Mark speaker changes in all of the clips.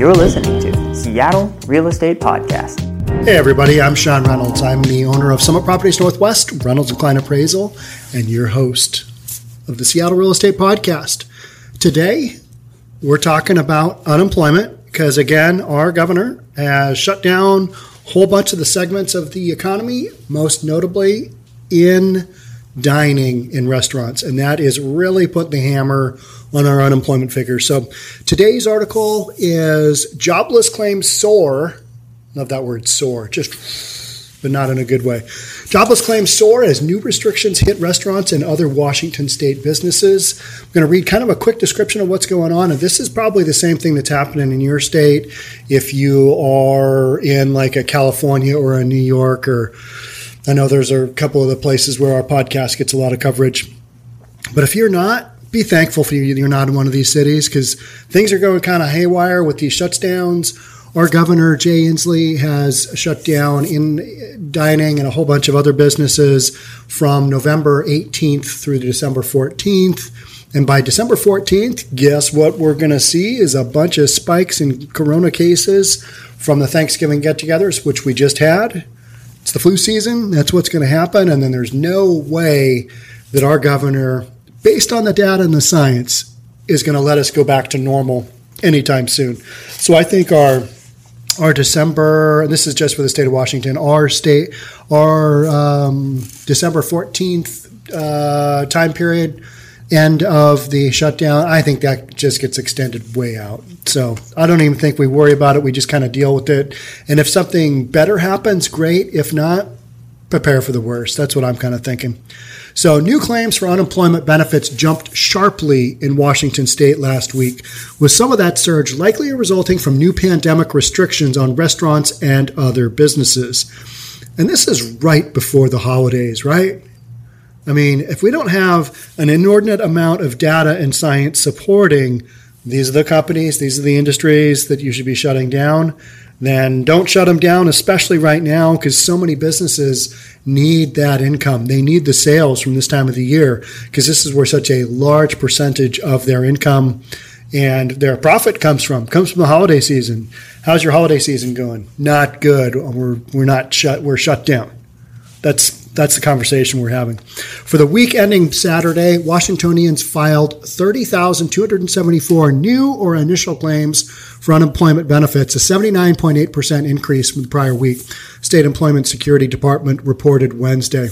Speaker 1: You're listening to Seattle Real Estate Podcast.
Speaker 2: Hey, everybody, I'm Sean Reynolds. I'm the owner of Summit Properties Northwest, Reynolds and Kline Appraisal, and your host of the Seattle Real Estate Podcast. Today, we're talking about unemployment because, again, our governor has shut down a whole bunch of the segments of the economy, most notably in dining in restaurants, and that is really putting the hammer on our unemployment figures. So today's article is jobless claims soar. Love that word soar, just but not in a good way. Jobless claims soar as new restrictions hit restaurants and other Washington state businesses. I'm going to read kind of a quick description of what's going on, and this is probably the same thing that's happening in your state if you are in like a California or a New York or I know there's a couple of the places where our podcast gets a lot of coverage. But if you're not, be thankful for you you're not in one of these cities because things are going kind of haywire with these shutdowns. Our governor, Jay Inslee, has shut down in dining and a whole bunch of other businesses from November 18th through December 14th. And by December 14th, guess what we're going to see is a bunch of spikes in corona cases from the Thanksgiving get togethers, which we just had. It's the flu season. That's what's going to happen. And then there's no way that our governor, based on the data and the science, is going to let us go back to normal anytime soon. So I think our our December, and this is just for the state of Washington, our state, our um, December 14th uh, time period end of the shutdown, I think that just gets extended way out. So I don't even think we worry about it. We just kind of deal with it. And if something better happens, great. If not, prepare for the worst. That's what I'm kind of thinking. So, new claims for unemployment benefits jumped sharply in Washington state last week, with some of that surge likely resulting from new pandemic restrictions on restaurants and other businesses. And this is right before the holidays, right? I mean, if we don't have an inordinate amount of data and science supporting these are the companies, these are the industries that you should be shutting down, then don't shut them down, especially right now, because so many businesses need that income. They need the sales from this time of the year, because this is where such a large percentage of their income and their profit comes from comes from the holiday season. How's your holiday season going? Not good. We're we're not shut. We're shut down. That's that's the conversation we're having. For the week ending Saturday, Washingtonians filed 30,274 new or initial claims for unemployment benefits, a 79.8% increase from the prior week. State Employment Security Department reported Wednesday.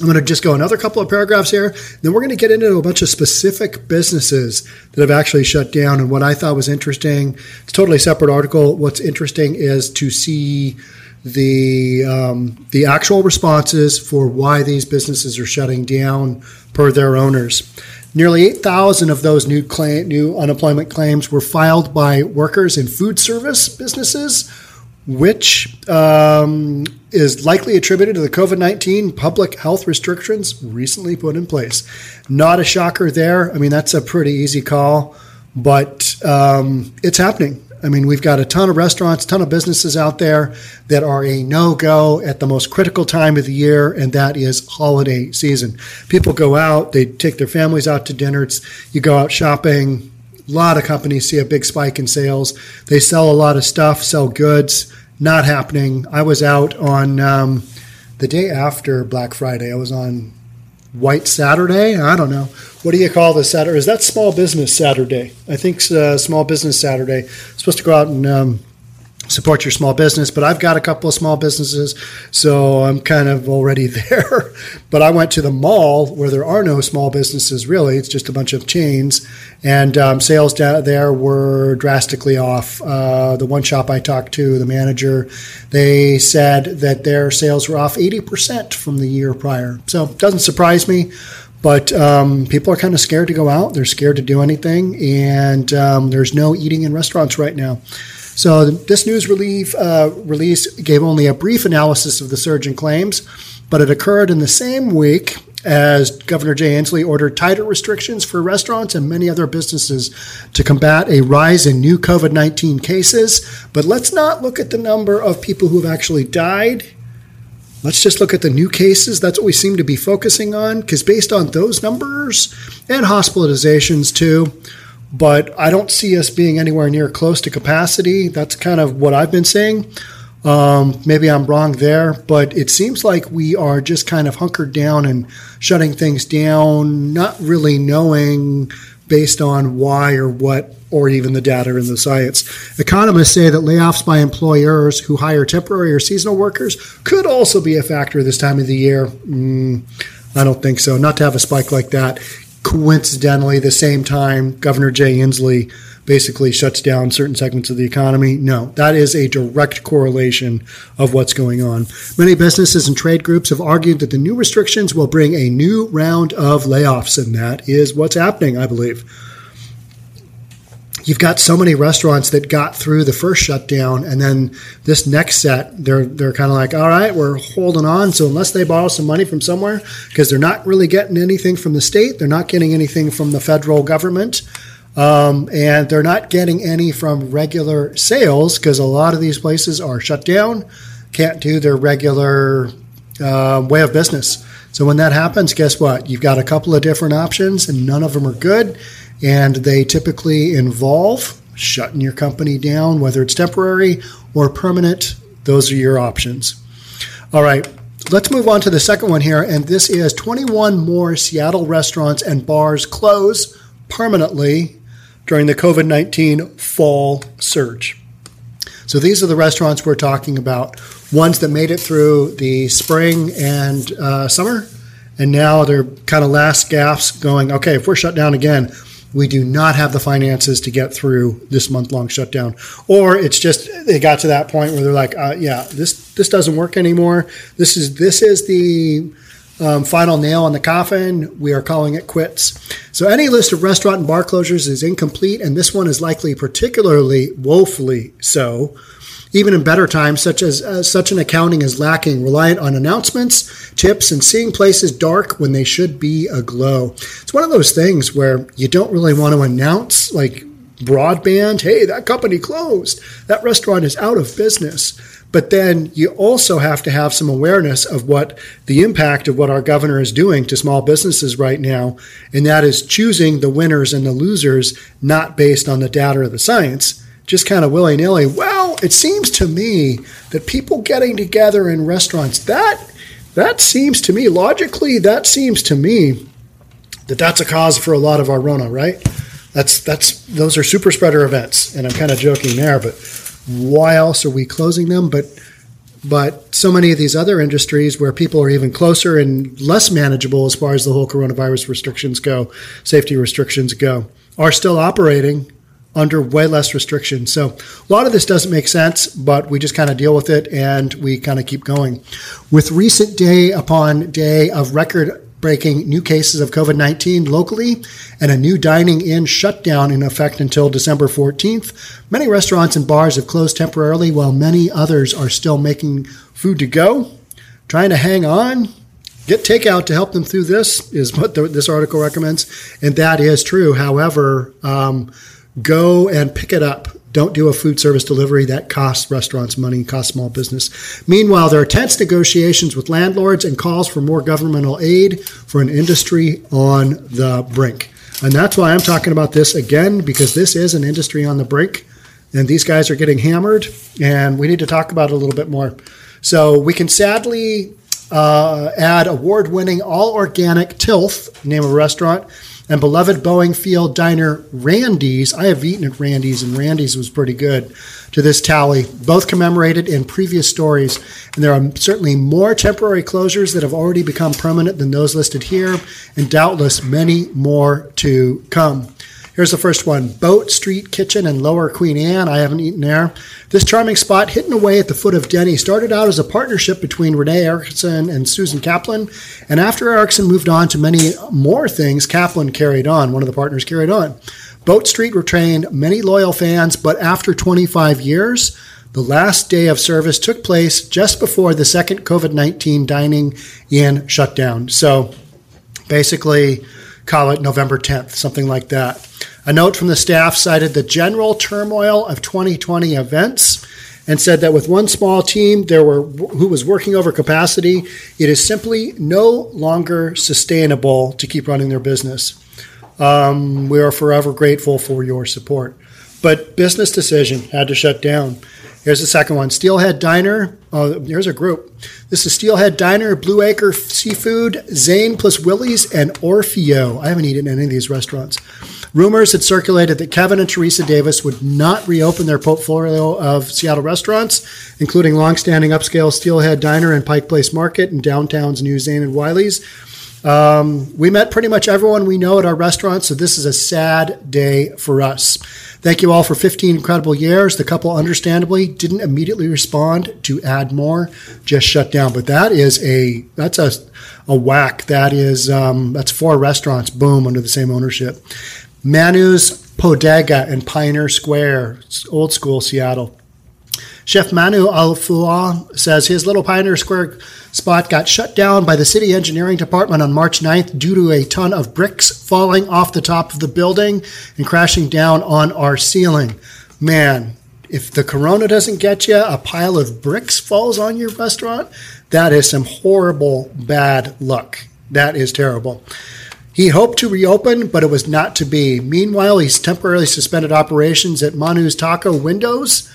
Speaker 2: I'm going to just go another couple of paragraphs here. Then we're going to get into a bunch of specific businesses that have actually shut down. And what I thought was interesting, it's a totally separate article. What's interesting is to see the um, the actual responses for why these businesses are shutting down per their owners. Nearly 8,000 of those new claim, new unemployment claims were filed by workers in food service businesses, which um, is likely attributed to the COVID 19 public health restrictions recently put in place. Not a shocker there. I mean, that's a pretty easy call, but um, it's happening. I mean, we've got a ton of restaurants, ton of businesses out there that are a no go at the most critical time of the year, and that is holiday season. People go out, they take their families out to dinner. It's, you go out shopping. A lot of companies see a big spike in sales. They sell a lot of stuff, sell goods. Not happening. I was out on um, the day after Black Friday. I was on White Saturday. I don't know. What do you call this Saturday? Is that Small Business Saturday? I think uh, Small Business Saturday. supposed to go out and um, support your small business. But I've got a couple of small businesses, so I'm kind of already there. but I went to the mall where there are no small businesses really. It's just a bunch of chains, and um, sales down there were drastically off. Uh, the one shop I talked to, the manager, they said that their sales were off 80% from the year prior. So it doesn't surprise me. But um, people are kind of scared to go out. They're scared to do anything, and um, there's no eating in restaurants right now. So this news relief, uh, release gave only a brief analysis of the surge in claims, but it occurred in the same week as Governor Jay Inslee ordered tighter restrictions for restaurants and many other businesses to combat a rise in new COVID 19 cases. But let's not look at the number of people who have actually died. Let's just look at the new cases. That's what we seem to be focusing on, because based on those numbers and hospitalizations too, but I don't see us being anywhere near close to capacity. That's kind of what I've been saying. Um, maybe I'm wrong there, but it seems like we are just kind of hunkered down and shutting things down, not really knowing based on why or what or even the data and the science. Economists say that layoffs by employers who hire temporary or seasonal workers could also be a factor this time of the year. Mm, I don't think so. Not to have a spike like that. Coincidentally, the same time Governor Jay Inslee basically shuts down certain segments of the economy. No, that is a direct correlation of what's going on. Many businesses and trade groups have argued that the new restrictions will bring a new round of layoffs, and that is what's happening, I believe you've got so many restaurants that got through the first shutdown and then this next set they're they're kind of like all right we're holding on so unless they borrow some money from somewhere because they're not really getting anything from the state they're not getting anything from the federal government um, and they're not getting any from regular sales because a lot of these places are shut down, can't do their regular uh, way of business. So when that happens, guess what? You've got a couple of different options, and none of them are good. And they typically involve shutting your company down, whether it's temporary or permanent. Those are your options. All right, let's move on to the second one here. And this is 21 more Seattle restaurants and bars close permanently during the COVID 19 fall surge. So these are the restaurants we're talking about, ones that made it through the spring and uh, summer, and now they're kind of last gasps going, okay, if we're shut down again, we do not have the finances to get through this month long shutdown. Or it's just they got to that point where they're like, uh, yeah, this this doesn't work anymore. This is this is the um, final nail in the coffin. We are calling it quits. So, any list of restaurant and bar closures is incomplete, and this one is likely particularly woefully so. Even in better times, such as uh, such an accounting is lacking, reliant on announcements, tips, and seeing places dark when they should be aglow. It's one of those things where you don't really want to announce, like broadband, hey, that company closed, that restaurant is out of business. But then you also have to have some awareness of what the impact of what our governor is doing to small businesses right now. And that is choosing the winners and the losers, not based on the data or the science, just kind of willy nilly. Well, it seems to me that people getting together in restaurants, that, that seems to me, logically, that seems to me that that's a cause for a lot of our Rona, right? That's, that's, those are super spreader events. And I'm kind of joking there, but why else are we closing them? But but so many of these other industries where people are even closer and less manageable as far as the whole coronavirus restrictions go, safety restrictions go, are still operating under way less restrictions. So a lot of this doesn't make sense, but we just kind of deal with it and we kind of keep going. With recent day upon day of record breaking new cases of COVID 19 locally and a new dining in shutdown in effect until December 14th. Many restaurants and bars have closed temporarily, while many others are still making food to go. Trying to hang on, get takeout to help them through this is what the, this article recommends, and that is true. However, um, go and pick it up don't do a food service delivery that costs restaurants money, costs small business. Meanwhile, there are tense negotiations with landlords and calls for more governmental aid for an industry on the brink. And that's why I'm talking about this again, because this is an industry on the brink. And these guys are getting hammered, and we need to talk about it a little bit more. So we can sadly uh, add award winning all organic Tilth, name of a restaurant, and beloved Boeing Field diner Randy's. I have eaten at Randy's, and Randy's was pretty good to this tally, both commemorated in previous stories. And there are certainly more temporary closures that have already become permanent than those listed here, and doubtless many more to come. Here's the first one Boat Street Kitchen in Lower Queen Anne. I haven't eaten there. This charming spot, hidden away at the foot of Denny, started out as a partnership between Renee Erickson and Susan Kaplan. And after Erickson moved on to many more things, Kaplan carried on. One of the partners carried on. Boat Street retained many loyal fans, but after 25 years, the last day of service took place just before the second COVID 19 dining in shutdown. So basically, call it November 10th, something like that. A note from the staff cited the general turmoil of 2020 events and said that with one small team there were who was working over capacity, it is simply no longer sustainable to keep running their business. Um, we are forever grateful for your support. But business decision had to shut down. Here's the second one Steelhead Diner. Oh, here's a group. This is Steelhead Diner, Blue Acre Seafood, Zane plus Willie's, and Orfeo. I haven't eaten any of these restaurants. Rumors had circulated that Kevin and Teresa Davis would not reopen their portfolio of Seattle restaurants, including longstanding upscale Steelhead Diner and Pike Place Market and downtown's new Zane and Wiley's. Um, we met pretty much everyone we know at our restaurant, so this is a sad day for us. Thank you all for 15 incredible years. The couple, understandably, didn't immediately respond to add more, just shut down. But that is a that's a a whack. That is um, that's four restaurants, boom, under the same ownership. Manu's Bodega in Pioneer Square, old school Seattle. Chef Manu Alfua says his little Pioneer Square spot got shut down by the city engineering department on March 9th due to a ton of bricks falling off the top of the building and crashing down on our ceiling. Man, if the corona doesn't get you, a pile of bricks falls on your restaurant, that is some horrible bad luck. That is terrible. He hoped to reopen, but it was not to be. Meanwhile, he's temporarily suspended operations at Manu's Taco Windows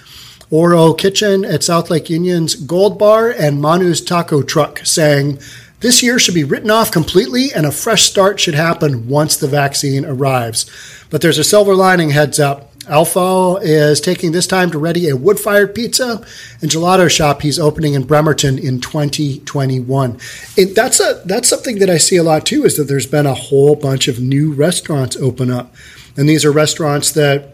Speaker 2: Oro Kitchen at South Lake Union's Gold Bar, and Manu's Taco Truck, saying, This year should be written off completely, and a fresh start should happen once the vaccine arrives. But there's a silver lining, heads up. Alpha is taking this time to ready a wood fired pizza and gelato shop he's opening in Bremerton in 2021. It, that's, a, that's something that I see a lot too, is that there's been a whole bunch of new restaurants open up. And these are restaurants that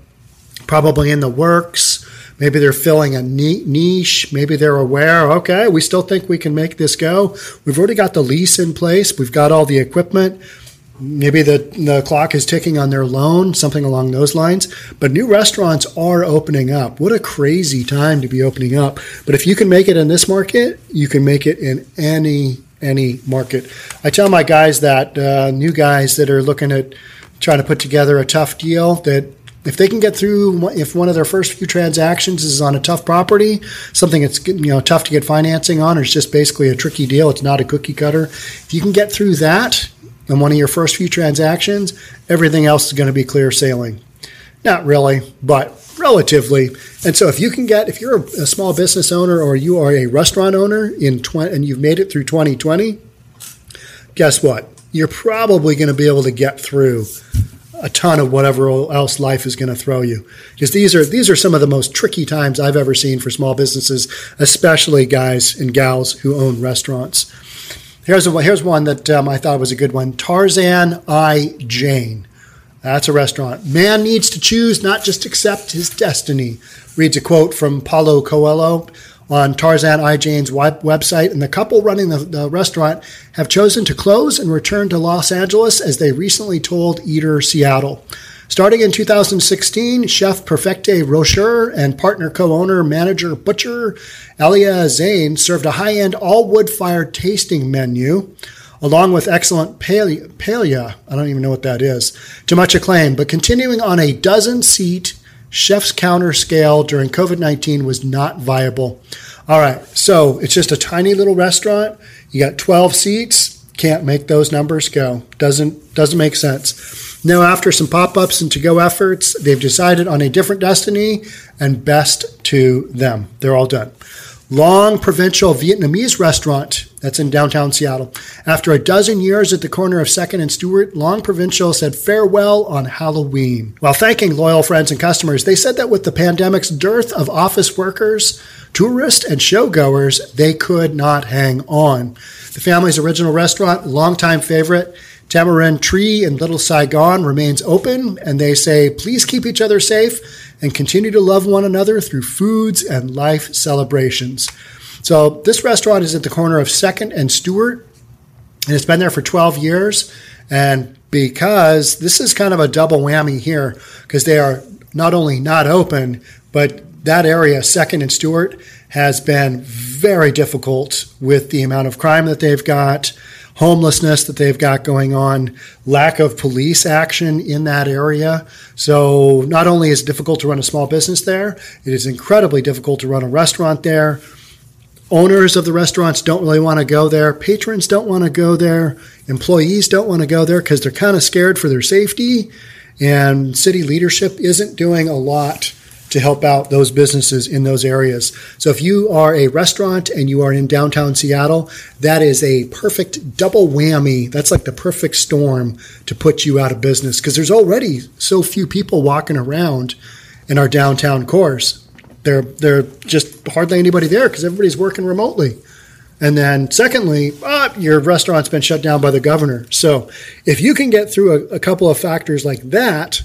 Speaker 2: probably in the works Maybe they're filling a niche. Maybe they're aware, okay, we still think we can make this go. We've already got the lease in place, we've got all the equipment. Maybe the, the clock is ticking on their loan, something along those lines. But new restaurants are opening up. What a crazy time to be opening up. But if you can make it in this market, you can make it in any any market. I tell my guys that uh, new guys that are looking at trying to put together a tough deal that if they can get through if one of their first few transactions is on a tough property something that's you know tough to get financing on or it's just basically a tricky deal it's not a cookie cutter if you can get through that in one of your first few transactions everything else is going to be clear sailing. Not really but relatively. And so if you can get if you're a small business owner or you are a restaurant owner in 20 and you've made it through 2020 guess what? You're probably going to be able to get through a ton of whatever else life is going to throw you. Because these are these are some of the most tricky times I've ever seen for small businesses, especially guys and gals who own restaurants. Here's a, here's one that um, I thought was a good one. Tarsan i Jane. That's a restaurant. Man needs to choose, not just accept his destiny. Reads a quote from Paulo Coelho on Tarsan i Jane's website, and the couple running the, the, restaurant have chosen to close and return to Los Angeles as they recently told Eater Seattle. Starting in 2016, chef Perfecte Rocher and partner co-owner manager butcher Elia Zane served a high-end all-wood fired tasting menu along with excellent palea, I don't even know what that is, to much acclaim, but continuing on a dozen seat chef's counter scale during COVID 19 was not viable. All right, so it's just a tiny little restaurant. You got 12 seats. Can't make those numbers go. Doesn't doesn't make sense. Now, after some pop-ups and to-go efforts, they've decided on a different destiny, and best to them. They're all done. Long Provincial Vietnamese restaurant that's in downtown Seattle. After a dozen years at the corner of 2nd and Stewart, Long Provincial said farewell on Halloween. While thanking loyal friends and customers, they said that with the pandemic's dearth of office workers, tourists, and showgoers, they could not hang on. The family's original restaurant, longtime favorite, Tamarind Tree in Little Saigon remains open, and they say, please keep each other safe and continue to love one another through foods and life celebrations. So, this restaurant is at the corner of 2nd and Stewart, and it's been there for 12 years. And because this is kind of a double whammy here, because they are not only not open, but that area, 2nd and Stewart, has been very difficult with the amount of crime that they've got homelessness that they've got going on, lack of police action in that area. So not only is it difficult to run a small business there, it is incredibly difficult to run a restaurant there. owners of the restaurants don't really want to go there. Patrons don't want to go there. Employees don't want to go there because they're kind of scared for their safety. And city leadership isn't doing a lot to help out those businesses in those areas. So if you are a restaurant and you are in downtown Seattle, that is a perfect double whammy. That's like the perfect storm to put you out of business because there's already so few people walking around in our downtown cores. There, there just hardly anybody there because everybody's working remotely. And then, secondly, ah, your restaurant's been shut down by the governor. So, if you can get through a, a couple of factors like that,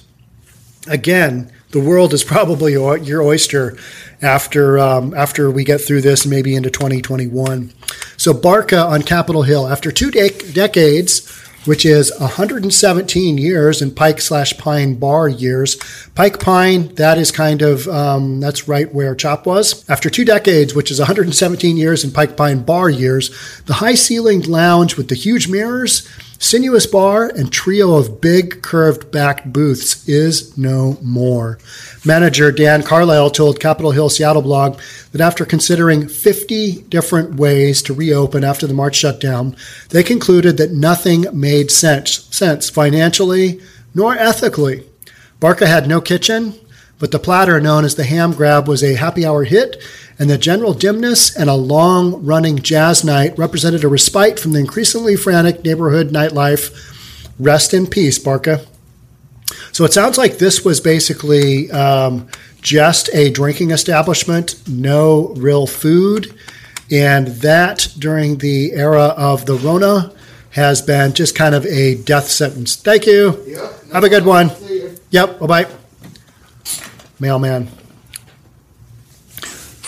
Speaker 2: again, the world is probably your oyster after um, after we get through this, maybe into 2021. So, Barca on Capitol Hill, after two de- decades which is 117 years in Pike slash Pine Bar years. Pike Pine, that is kind of, um, that's right where Chop was. After two decades, which is 117 years in Pike Pine Bar years, the high ceilinged lounge with the huge mirrors Sinuous bar and trio of big curved back booths is no more. Manager Dan Carlisle told Capitol Hill Seattle blog that after considering 50 different ways to reopen after the March shutdown, they concluded that nothing made sense, sense financially nor ethically. Barca had no kitchen, but the platter known as the ham grab was a happy hour hit and the general dimness and a long running jazz night represented a respite from the increasingly frantic neighborhood nightlife. Rest in peace, Barca. So it sounds like this was basically um, just a drinking establishment, no real food. And that during the era of the Rona has been just kind of a death sentence. Thank you. Yep, Have a good one. Yep. Bye bye. Mailman.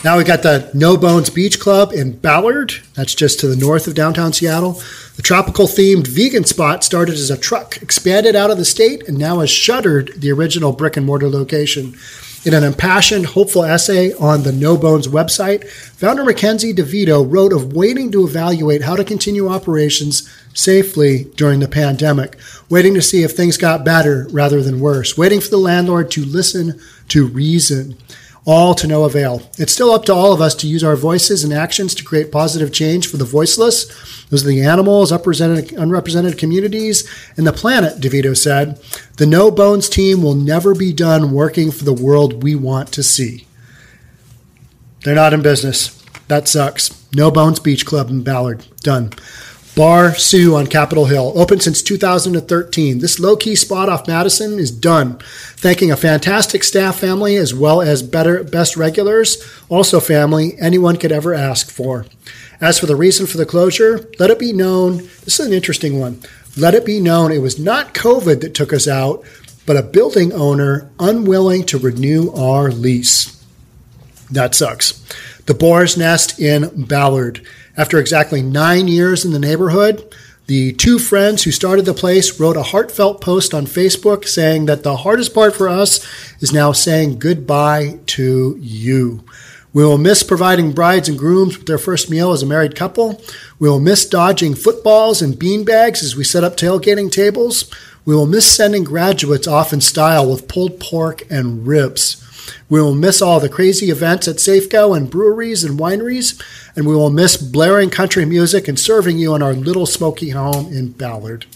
Speaker 2: Now we got the No Bones Beach Club in Ballard. That's just to the north of downtown Seattle. The tropical themed vegan spot started as a truck, expanded out of the state, and now has shuttered the original brick and mortar location. In an impassioned, hopeful essay on the No Bones website, founder Mackenzie DeVito wrote of waiting to evaluate how to continue operations safely during the pandemic, waiting to see if things got better rather than worse, waiting for the landlord to listen to reason all to no avail. It's still up to all of us to use our voices and actions to create positive change for the voiceless. Those are the animals, unrepresented, communities, and the planet, DeVito said. The No Bones team will never be done working for the world we want to see. They're not in business. That sucks. No Bones Beach Club in Ballard. Done. Bar Sue on Capitol Hill, open since 2013. This low key spot off Madison is done. Thanking a fantastic staff family as well as better best regulars, also family anyone could ever ask for. As for the reason for the closure, let it be known this is an interesting one. Let it be known it was not COVID that took us out, but a building owner unwilling to renew our lease. That sucks. The Boar's Nest in Ballard. After exactly nine years in the neighborhood, the two friends who started the place wrote a heartfelt post on Facebook saying that the hardest part for us is now saying goodbye to you. We will miss providing brides and grooms with their first meal as a married couple. We will miss dodging footballs and beanbags as we set up tailgating tables. We will miss sending graduates off in style with pulled pork and ribs. We will miss all the crazy events at Safeco and breweries and wineries, and we will miss blaring country music and serving you in our little smoky home in Ballard.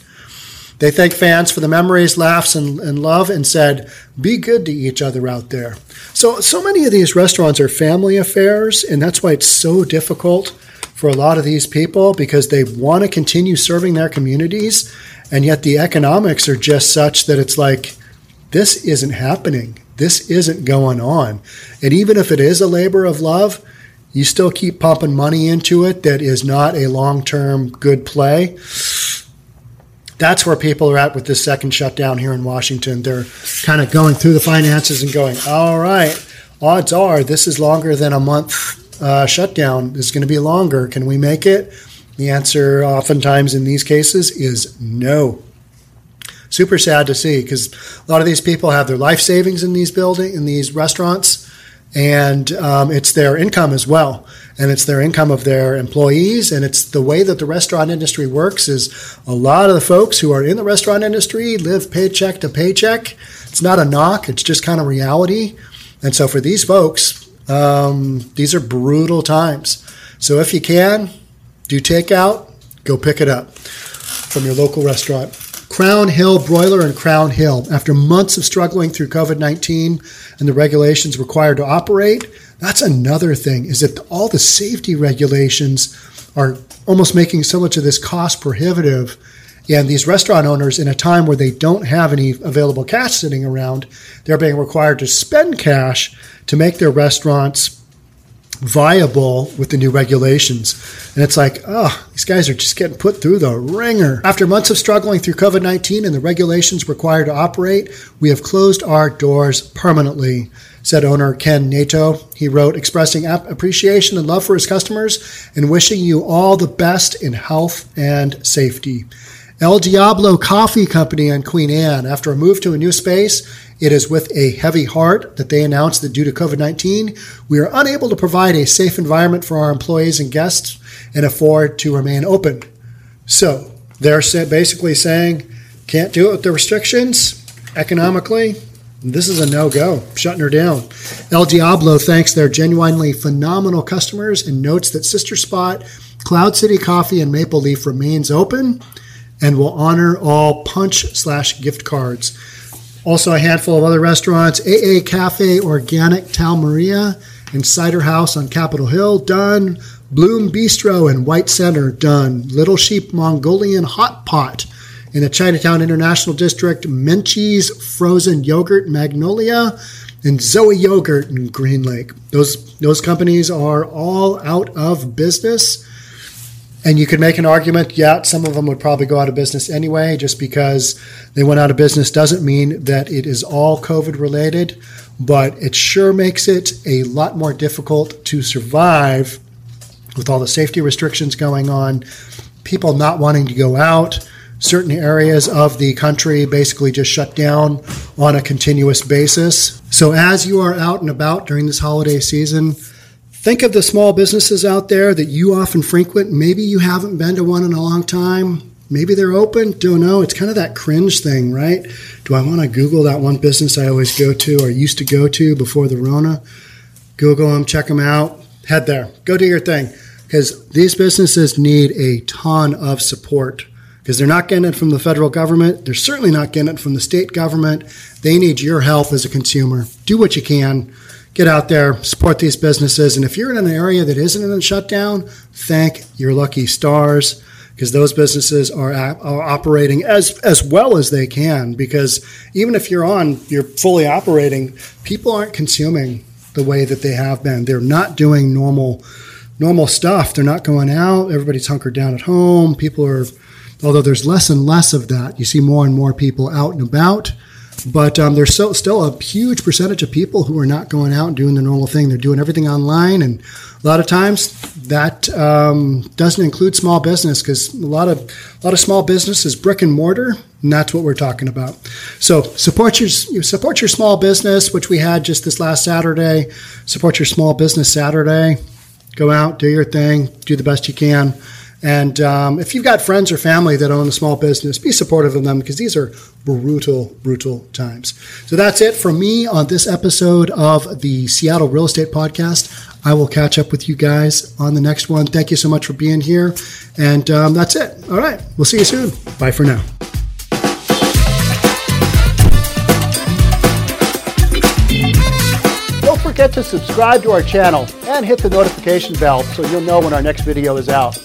Speaker 2: They thanked fans for the memories, laughs, and, and, love and said, be good to each other out there. So, so many of these restaurants are family affairs, and that's why it's so difficult for a lot of these people because they want to continue serving their communities, and yet the economics are just such that it's like, this isn't happening. This isn't going on. And even if it is a labor of love, you still keep pumping money into it that is not a long term good play. That's where people are at with this second shutdown here in Washington. They're kind of going through the finances and going, all right, odds are this is longer than a month uh, shutdown. Is going to be longer. Can we make it? The answer, oftentimes in these cases, is no super sad to see because a lot of these people have their life savings in these building in these restaurants, and um, it's their income as well, and it's their income of their employees, and it's the way that the restaurant industry works. Is a lot of the folks who are in the restaurant industry live paycheck to paycheck. It's not a knock; it's just kind of reality. And so for these folks, um, these are brutal times. So if you can, do takeout, go pick it up from your local restaurant. Crown Hill Broiler and Crown Hill. After months of struggling through COVID 19 and the regulations required to operate, that's another thing is that all the safety regulations are almost making so much of this cost prohibitive. And these restaurant owners, in a time where they don't have any available cash sitting around, they're being required to spend cash to make their restaurants viable with the new regulations. And it's like, oh, these guys are just getting put through the ringer. After months of struggling through COVID 19 and the regulations required to operate, we have closed our doors permanently, said owner Ken Nato. He wrote, expressing appreciation and love for his customers and wishing you all the best in health and safety. El Diablo Coffee Company on Queen Anne. After a move to a new space, it is with a heavy heart that they announced that due to COVID 19, we are unable to provide a safe environment for our employees and guests and afford to remain open. So they're basically saying, can't do it with the restrictions economically. This is a no go, shutting her down. El Diablo thanks their genuinely phenomenal customers and notes that Sister Spot, Cloud City Coffee, and Maple Leaf remains open and will honor all punch slash gift cards. Also, a handful of other restaurants AA Cafe Organic Tal Maria and Cider House on Capitol Hill, done. Bloom Bistro and White Center, done. Little Sheep Mongolian Hot Pot in the Chinatown International District, Menchie's Frozen Yogurt Magnolia, and Zoe Yogurt in Green Lake. Those, those companies are all out of business. And you could make an argument, yeah, some of them would probably go out of business anyway. Just because they went out of business doesn't mean that it is all COVID related, but it sure makes it a lot more difficult to survive with all the safety restrictions going on, people not wanting to go out. Certain areas of the country basically just shut down on a continuous basis. So, as you are out and about during this holiday season, Think of the small businesses out there that you often frequent. Maybe you haven't been to one in a long time. Maybe they're open. Don't know. It's kind of that cringe thing, right? Do I want to Google that one business I always go to or used to go to before the Rona? Google them, check them out, head there. Go do your thing. Because these businesses need a ton of support because they're not getting it from the federal government. They're certainly not getting it from the state government. They need your help as a consumer. Do what you can get out there, support these businesses. And if you're in an area that isn't in a shutdown, thank your lucky stars because those businesses are, are operating as as well as they can. Because even if you're on, you're fully operating, people aren't consuming the way that they have been. They're not doing normal normal stuff. They're not going out. Everybody's hunkered down at home. People are, although there's less and less of that. You see more and more people out and about. But um, there's so, still a huge percentage of people who are not going out and doing the normal thing. They're doing everything online, and a lot of times that um, doesn't include small business because a lot of a lot of small business is brick and mortar, and that's what we're talking about. So support your support your small business, which we had just this last Saturday. Support your small business Saturday. Go out, do your thing, do the best you can. And um, if you've got friends or family that own a small business, be supportive of them because these are brutal, brutal times. So that's it from me on this episode of the Seattle Real Estate Podcast. I will catch up with you guys on the next one. Thank you so much for being here. And um, that's it. All right. We'll see you soon. Bye for now. Don't forget to subscribe to our channel and hit the notification bell so you'll know when our next video is out.